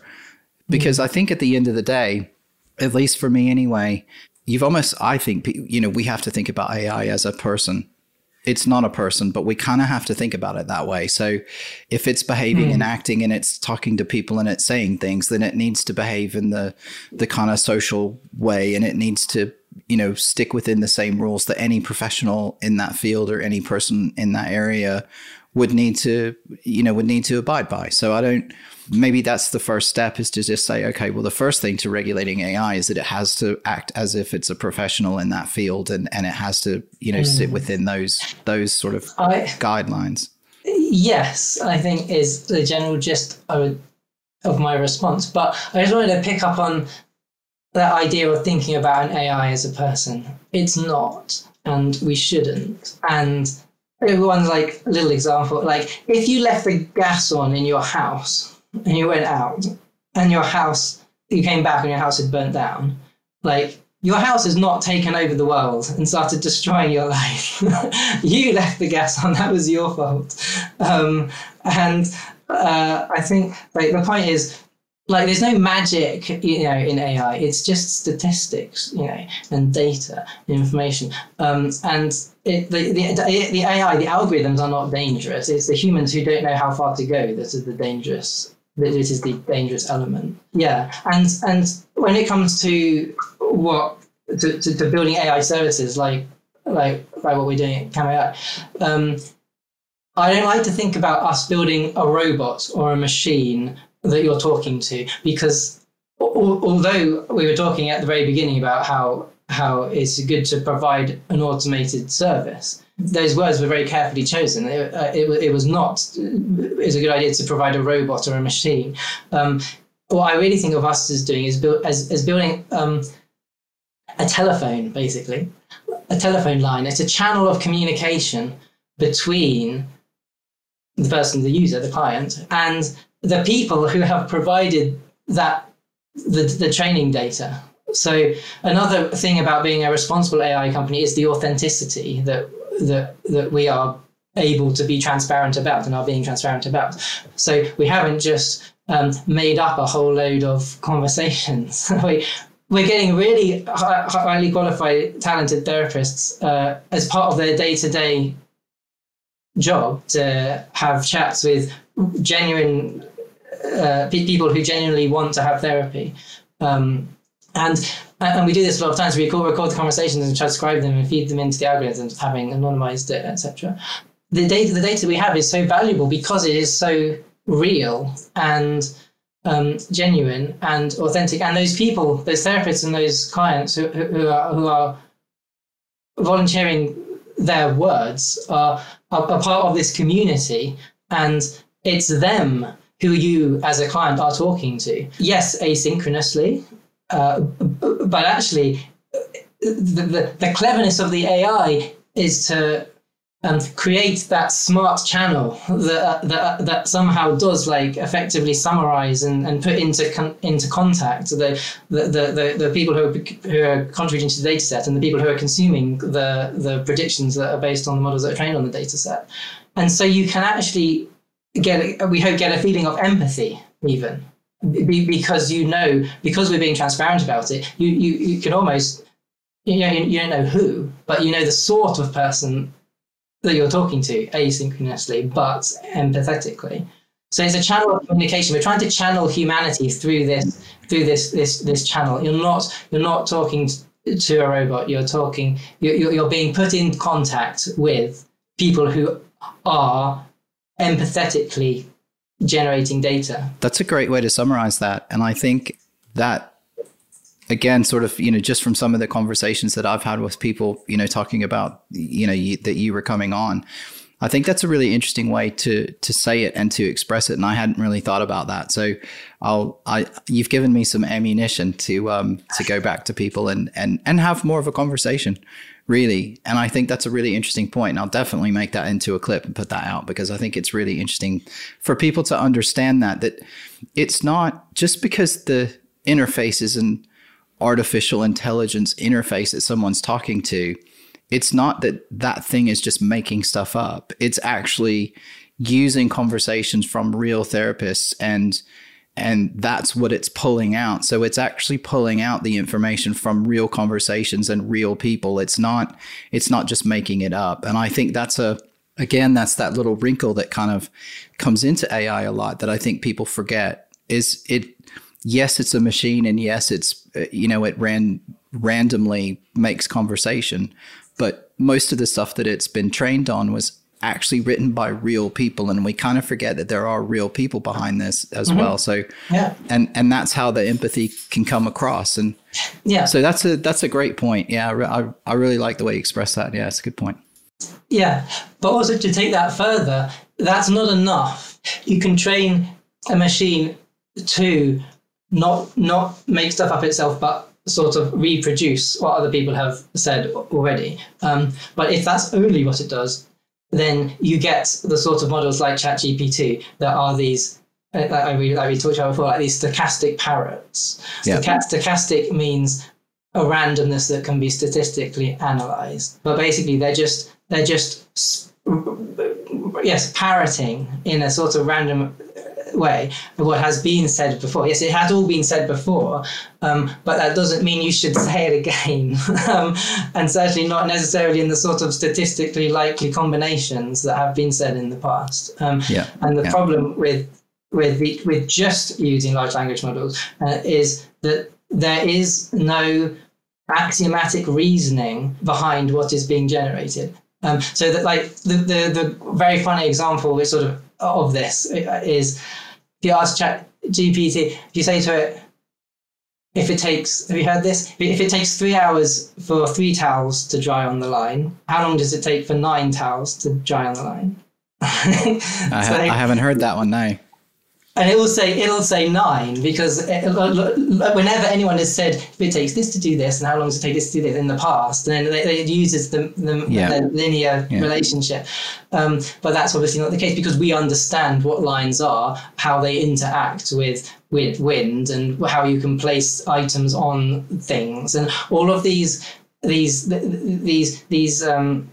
Because mm-hmm. I think at the end of the day, at least for me anyway, you've almost I think you know we have to think about AI as a person. It's not a person, but we kind of have to think about it that way. So if it's behaving mm. and acting and it's talking to people and it's saying things, then it needs to behave in the the kind of social way and it needs to you know stick within the same rules that any professional in that field or any person in that area would need to you know would need to abide by so i don't maybe that's the first step is to just say okay well the first thing to regulating ai is that it has to act as if it's a professional in that field and and it has to you know mm. sit within those those sort of I, guidelines yes i think is the general gist of, of my response but i just wanted to pick up on that idea of thinking about an AI as a person. It's not, and we shouldn't. And one like little example, like if you left the gas on in your house and you went out and your house, you came back and your house had burnt down, like your house has not taken over the world and started destroying your life. you left the gas on, that was your fault. Um, and uh, I think like the point is like there's no magic you know in ai it's just statistics you know and data and information. Um, and it, the, the, the ai the algorithms are not dangerous. It's the humans who don't know how far to go that is the dangerous this is the dangerous element. Yeah. And and when it comes to what to, to, to building ai services like like like what we're doing at Cam AI, um, I don't like to think about us building a robot or a machine that you're talking to because although we were talking at the very beginning about how how it's good to provide an automated service those words were very carefully chosen. It, uh, it, it was not it's a good idea to provide a robot or a machine. Um, what i really think of us as doing is build, as, as building um, a telephone basically. A telephone line. It's a channel of communication between the person the user the client and the people who have provided that the, the training data. So another thing about being a responsible AI company is the authenticity that that that we are able to be transparent about and are being transparent about. So we haven't just um, made up a whole load of conversations. we, we're getting really high, highly qualified, talented therapists uh, as part of their day to day job to have chats with genuine uh, people who genuinely want to have therapy. Um, and and we do this a lot of times. We record, record the conversations and transcribe them and feed them into the algorithms, having anonymized it, etc. The data, the data we have is so valuable because it is so real and um, genuine and authentic. And those people, those therapists and those clients who, who are who are volunteering their words are, are, are part of this community, and it's them who you as a client are talking to. Yes, asynchronously, uh, but actually, the, the, the, cleverness of the AI is to um, create that smart channel that, that, that somehow does like effectively summarize and, and put into con- into contact the, the, the, the, people who are, who are contributing to the data set and the people who are consuming the, the predictions that are based on the models that are trained on the data set. And so you can actually get we hope get a feeling of empathy even because you know because we're being transparent about it you you, you can almost you know you, don't know who but you know the sort of person that you're talking to asynchronously, but empathetically. So it's a channel of communication. We're trying to channel humanity through this through this this this channel. You're not you're not talking to a robot. You're talking. You're you're being put in contact with people who are empathetically generating data. That's a great way to summarize that, and I think that again sort of you know just from some of the conversations that i've had with people you know talking about you know you, that you were coming on i think that's a really interesting way to to say it and to express it. And i hadn't really thought about that. So i'll i you've given me some ammunition to um to go back to people and and and have more of a conversation really and i think that's a really interesting point. and i'll definitely make that into a clip and put that out because i think it's really interesting for people to understand that that it's not just because the interface is an artificial intelligence interface that someone's talking to, it's not that that thing is just making stuff up. It's actually using conversations from real therapists and and that's what it's pulling out. So it's actually pulling out the information from real conversations and real people. It's not it's not just making it up. And I think that's a again that's that little wrinkle that kind of comes into AI a lot that I think people forget is it yes, it's a machine, and yes, it's uh, you know it ran randomly makes conversation, but most of the stuff that it's been trained on was actually written by real people and we kind of forget that there are real people behind this as mm-hmm. well. So yeah. and and that's how the empathy can come across and yeah. so that's a that's a great point. Yeah i, I really like the way you express that. Yeah it's a good point. Yeah but also to take that further that's not enough. You can train a machine to not not make stuff up itself, but sort of reproduce what other people have said already. Um, but if that's only what it does, then you get the sort of models like ChatGPT that are these. Uh, like we, like we talked about before, like these stochastic parrots. Stochastic means a randomness that can be statistically analyzed, but basically they're just they're just yes parroting in a sort of random way what has been said before. Yes, it has all been said before, um, but that doesn't mean you should say it again, um, and certainly not necessarily in the sort of statistically likely combinations that have been said in the past. Um, yeah. And the yeah. problem with with the, with just using large language models uh, is that there is no axiomatic reasoning behind what is being generated. Um, so that like the, the the very funny example is sort of of this uh, is if you ask chat gpt if you say to it if it takes have you heard this? If it takes three hours for three towels to dry on the line how long does it take for nine towels to dry on the line? I, ha- I haven't heard that one no and it will say it'll say nine because it, whenever anyone has said if it takes this to do this and how long does it take this to do this in the past, then it, it uses the, the, yeah. the linear yeah. relationship. Um, but that's obviously not the case because we understand what lines are, how they interact with with wind, and how you can place items on things, and all of these these these these um,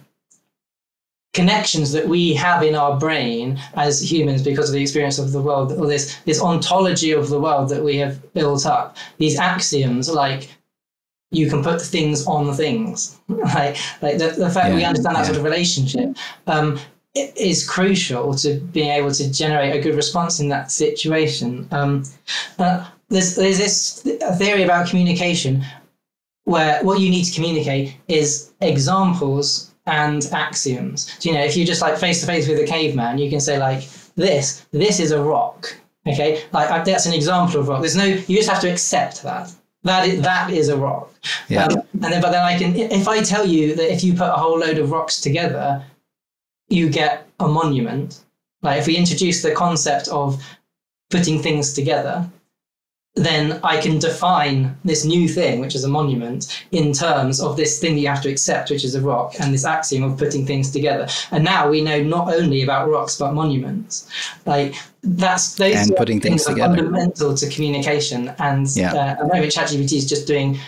connections that we have in our brain as humans because of the experience of the world or this this ontology of the world that we have built up. These axioms like you can put things on things. Like like the, the fact yeah, we understand that yeah. sort of relationship um, is crucial to being able to generate a good response in that situation. Um, uh, there's, there's this theory about communication where what you need to communicate is examples and axioms. So, you know, if you just like face to face with a caveman, you can say like this, this is a rock. Okay, like that's an example of rock. There's no, you just have to accept that. That is, that is a rock. Yeah. Um, and then, but then I can, if I tell you that if you put a whole load of rocks together, you get a monument. Like if we introduce the concept of putting things together, then I can define this new thing, which is a monument, in terms of this thing that you have to accept, which is a rock, and this axiom of putting things together. And now we know not only about rocks but monuments. Like that's those and putting things, things together. fundamental to communication. And yeah. uh, at the moment, ChatGPT is just doing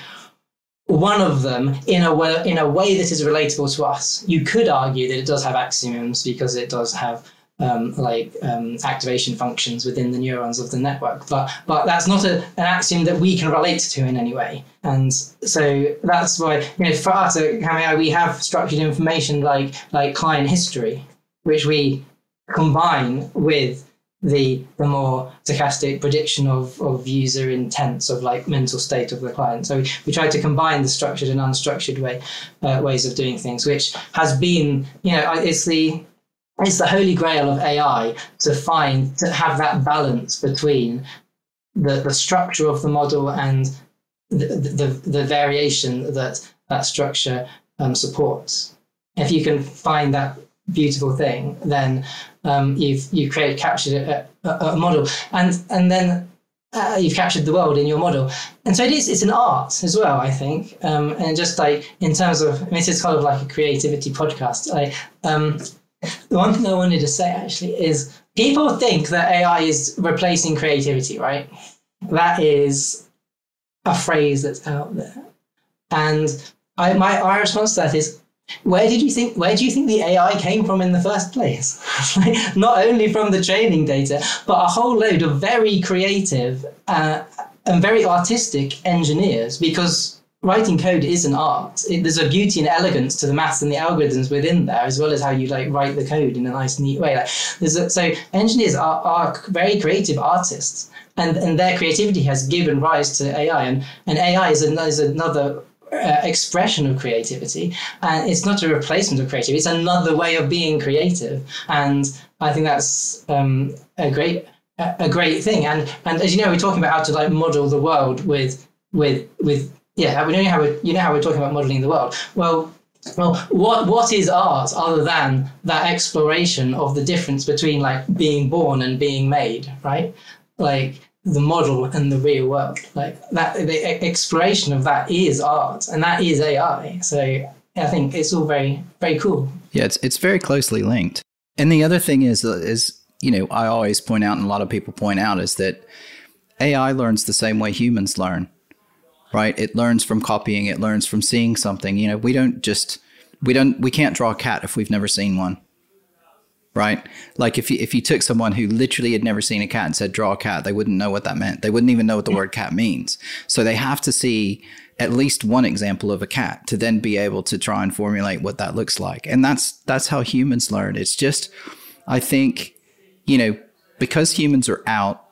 one of them in a way, in a way that is relatable to us. You could argue that it does have axioms because it does have um, like um, activation functions within the neurons of the network. But but that's not a, an axiom that we can relate to in any way. And so that's why you know for us at CamAI we have structured information like like client history, which we combine with the the more stochastic prediction of, of user intents of like mental state of the client. So we, we try to combine the structured and unstructured way uh, ways of doing things, which has been you know it's the it's the holy grail of AI to find to have that balance between the, the structure of the model and the, the, the variation that that structure um, supports. If you can find that beautiful thing, then um, you've you create captured a, a, a, model, and and then uh, you've captured the world in your model. And so it is. It's an art as well, I think. Um, and just like in terms of, I mean, this is kind of like a creativity podcast. I um, the one thing I wanted to say actually is people think that AI is replacing creativity, right? That is a phrase that's out there. And I, my, my response to that is where did you think where do you think the AI came from in the first place? Not only from the training data, but a whole load of very creative uh, and very artistic engineers because writing code is an art. It, there's a beauty and elegance to the maths and the algorithms within there, as well as how you like write the code in a nice, neat way. Like there's a, so engineers are, are very creative artists, and and their creativity has given rise to AI, and and AI is, an, is another. Uh, expression of creativity, and it's not a replacement of creativity. It's another way of being creative, and I think that's um, a great a great thing. And and as you know, we're talking about how to like model the world with with with yeah, we know how we you know how we're talking about modeling the world. Well, well, what what is art other than that exploration of the difference between like being born and being made, right? Like the model and the real world, like that. The exploration of that is art, and that is AI. So I think it's all very very cool. Yeah, it's it's very closely linked. And the other thing is is you know I always point out, and a lot of people point out, is that AI learns the same way humans learn right? It learns from copying, it learns from seeing something. You know, we don't just we don't we can't draw a cat if we've never seen one. Right? Like if you if you took someone who literally had never seen a cat and said draw a cat, they wouldn't know what that meant. They wouldn't even know what the word cat means. So they have to see at least one example of a cat to then be able to try and formulate what that looks like. And that's that's how humans learn. It's just I think, you know, because humans are out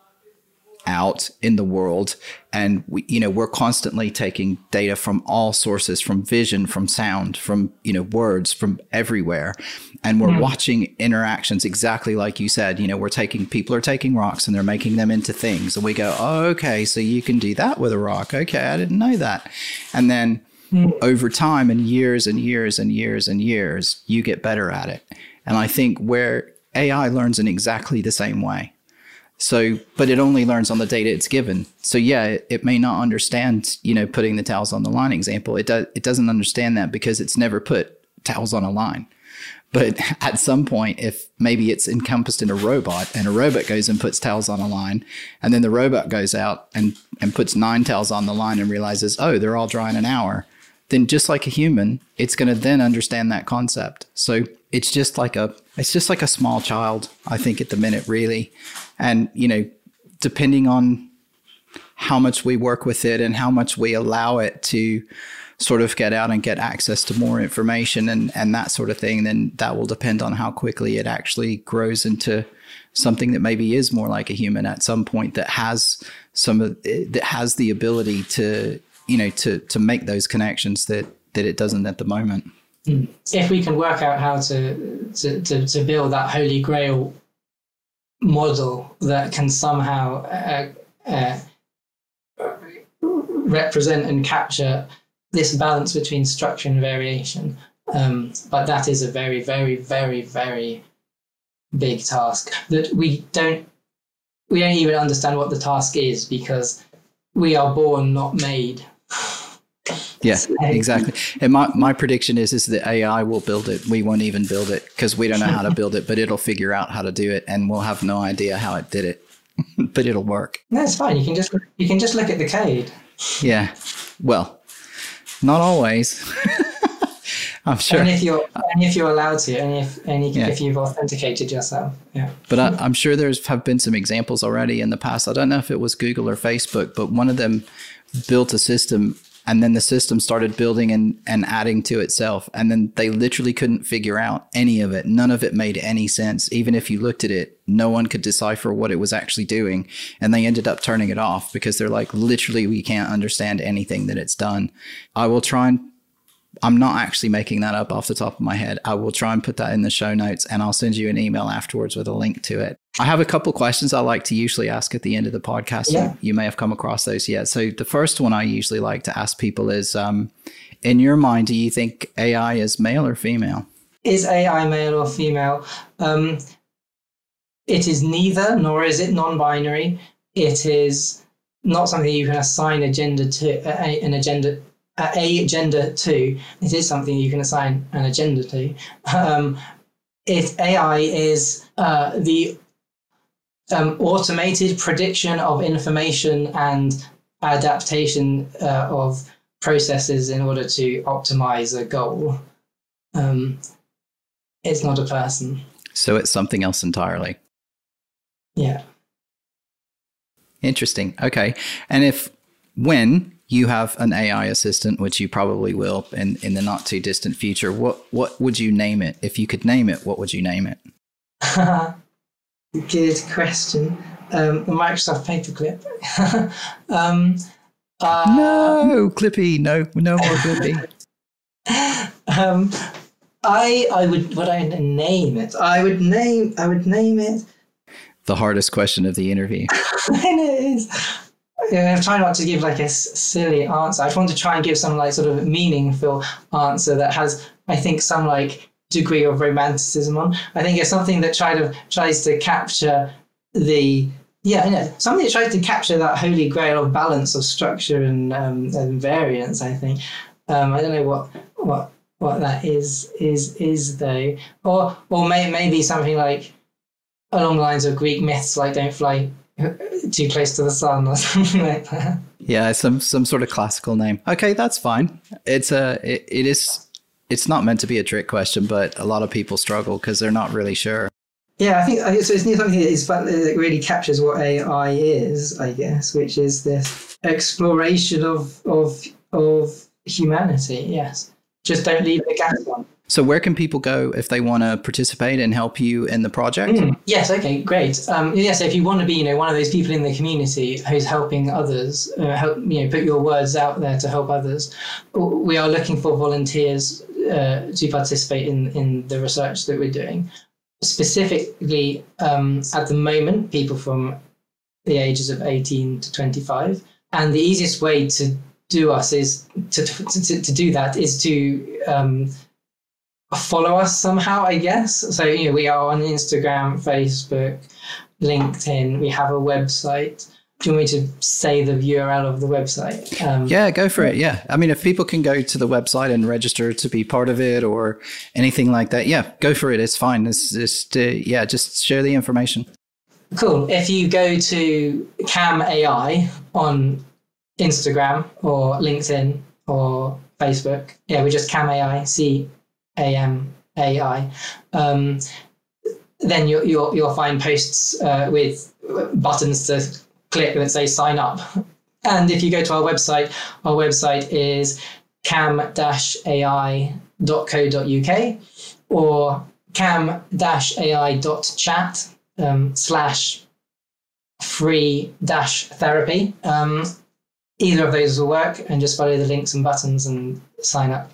out in the world. And we, you know we're constantly taking data from all sources from vision from sound from you know words from everywhere. And we're mm. watching interactions exactly like you said. You know we're taking people are taking rocks and they're making them into things. And we go oh, okay so you can do that with a rock. Okay i didn't know that. And then mm. over time and years and years and years and years you get better at it. And i think where ai learns in exactly the same way so, but it only learns on the data it's given. So yeah, it, it, may not understand, you know, putting the towels on the line example. It does, it doesn't understand that because it's never put towels on a line. But at some point, if maybe it's encompassed in a robot and a robot goes and puts towels on a line, and then the robot goes out and, and puts nine towels on the line and realizes, oh, they're all dry in an hour, then just like a human, it's going to then understand that concept. So it's just like a it's just like a small child, I think, at the minute, really. And, you know, depending on how much we work with it and how much we allow it to sort of get out and get access to more information and, and that sort of thing, then that will depend on how quickly it actually grows into something that maybe is more like a human at some point that has some of that has the ability to you know to to make those connections that that it doesn't at the moment. Hmm. If we can work out how to, to, to, to build that holy grail model that can somehow uh, uh, represent and capture this balance between structure and variation. Um, but that is a very, very, very, very big task that we don't we don't even understand what the task is because we are born not made yeah, exactly. And my, my prediction is is that AI will build it. We won't even build it because we don't know how to build it, but it'll figure out how to do it, and we'll have no idea how it did it, but it'll work. That's fine. You can just you can just look at the code. Yeah. Well, not always. I'm sure. And if you're and if you're allowed to, and if and yeah. if you've authenticated yourself, yeah. But I, am sure there's have been some examples already in the past. I don't know if it was Google or Facebook, but one of them built a system and then the system started building and, and adding to itself. And then they literally couldn't figure out any of it. None of it made any sense. Even if you looked at it no one could decipher what it was actually doing. And they ended up turning it off because they're like literally we can't understand anything that it's done. I will try and I'm not actually making that up off the top of my head. I will try and put that in the show notes and I'll send you an email afterwards with a link to it. I have a couple questions I like to usually ask at the end of the podcast. Yeah. You may have come across those yet. So the first one I usually like to ask people is um, in your mind, do you think AI is male or female? Is AI male or female? Um, it is neither, nor is it non binary. It is not something you can assign a gender to, an agenda a gender to, it is something you can assign an agenda to. Um, if AI is uh, the um, automated prediction of information and adaptation uh, of processes in order to optimize a goal. Um, it's not a person. So it's something else entirely. Yeah. Interesting. Okay. And if when you have an AI assistant, which you probably will in, in the not too distant future. What what would you name it? If you could name it, what would you name it? Good question. Um, the Microsoft Paperclip. um, uh, no, Clippy. No, no more Clippy. um, I I would would I name it? I would name I would name it. The hardest question of the interview. it is. I'm trying not to give like a silly answer. I just want to try and give some like sort of meaningful answer that has, I think, some like degree of romanticism on. I think it's something that try to tries to capture the yeah, yeah, something that tries to capture that holy grail of balance of structure and um, and variance. I think. Um, I don't know what what what that is is is though, or or may, maybe something like along the lines of Greek myths like don't fly too close to the sun or something like that. Yeah, some some sort of classical name. Okay, that's fine. It's a it, it is it's not meant to be a trick question, but a lot of people struggle because they're not really sure. Yeah, I think so. It's something that is that really captures what AI is, I guess, which is this exploration of of of humanity. Yes, just don't leave the gas on. So, where can people go if they want to participate and help you in the project? Mm, yes, okay, great. Um, yes, yeah, so if you want to be, you know, one of those people in the community who's helping others, uh, help, you know, put your words out there to help others. We are looking for volunteers uh, to participate in in the research that we're doing. Specifically, um, at the moment, people from the ages of 18 to 25. And the easiest way to do us is to to, to do that is to um, follow us somehow, I guess. So, you know, we are on Instagram, Facebook, LinkedIn. We have a website. Do you want me to say the URL of the website? Um, yeah, go for it. Yeah. I mean, if people can go to the website and register to be part of it or anything like that, yeah, go for it. It's fine. It's just, uh, yeah, just share the information. Cool. If you go to Cam AI on Instagram or LinkedIn or Facebook, yeah, we're just Cam AI, C AMAI, um, then you, you'll, you'll find posts uh, with buttons to click that say sign up. And if you go to our website, our website is cam-ai.co.uk or cam-ai.chat um, slash free dash therapy. Um, either of those will work and just follow the links and buttons and sign up.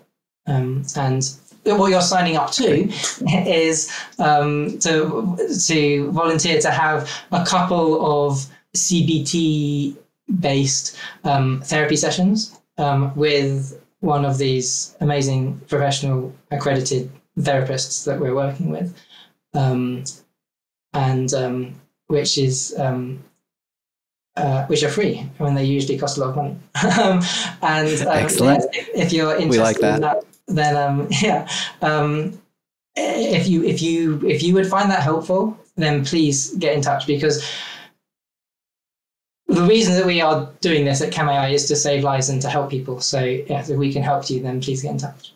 Um, and what you're signing up to is um, to to volunteer to have a couple of CBT based um, therapy sessions um, with one of these amazing professional accredited therapists that we're working with, um, and um, which is um, uh, which are free when they usually cost a lot of money. and Excellent. if, if, you're interested like that. in that then um, yeah, um, if you if you if you would find that helpful, then please get in touch because the reason that we are doing this at CamAI is to save lives and to help people. So if we can help you, then please get in touch.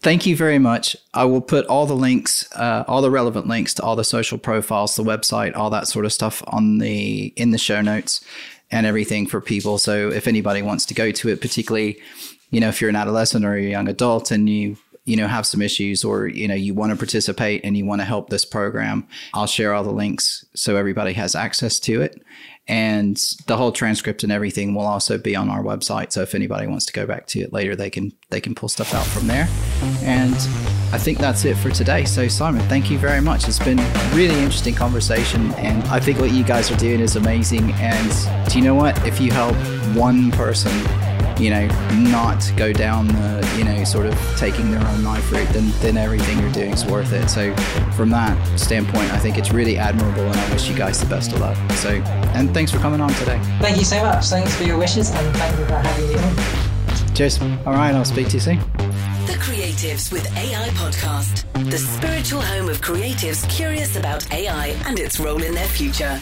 thank you very much. I will put all the links, uh, all the relevant links to all the social profiles, the website, all that sort of stuff on the in the show notes and everything for people. So if anybody wants to go to it, particularly, you know, if you're an adolescent or a young adult and you you know have some issues or you know you want to participate and you want to help this program i'll share all the links so everybody has access to it. And the whole transcript and everything will also be on our website. So if anybody wants to go back to it later they can they can pull stuff out from there. And i think that's it for today. So simon thank you very much. It's been a really interesting conversation and i think what you guys are doing is amazing. And do you know what? If you help one person you know, not go down the, you know, sort of taking their own knife route, then, then everything you're doing is worth it. So from that standpoint, I think it's really admirable and I wish you guys the best of luck. So, and thanks for coming on today. Thank you so much. Thanks for your wishes and thank you for having me on. Cheers. All right, I'll speak to you soon. The Creatives with AI podcast, the spiritual home of creatives curious about AI and its role in their future.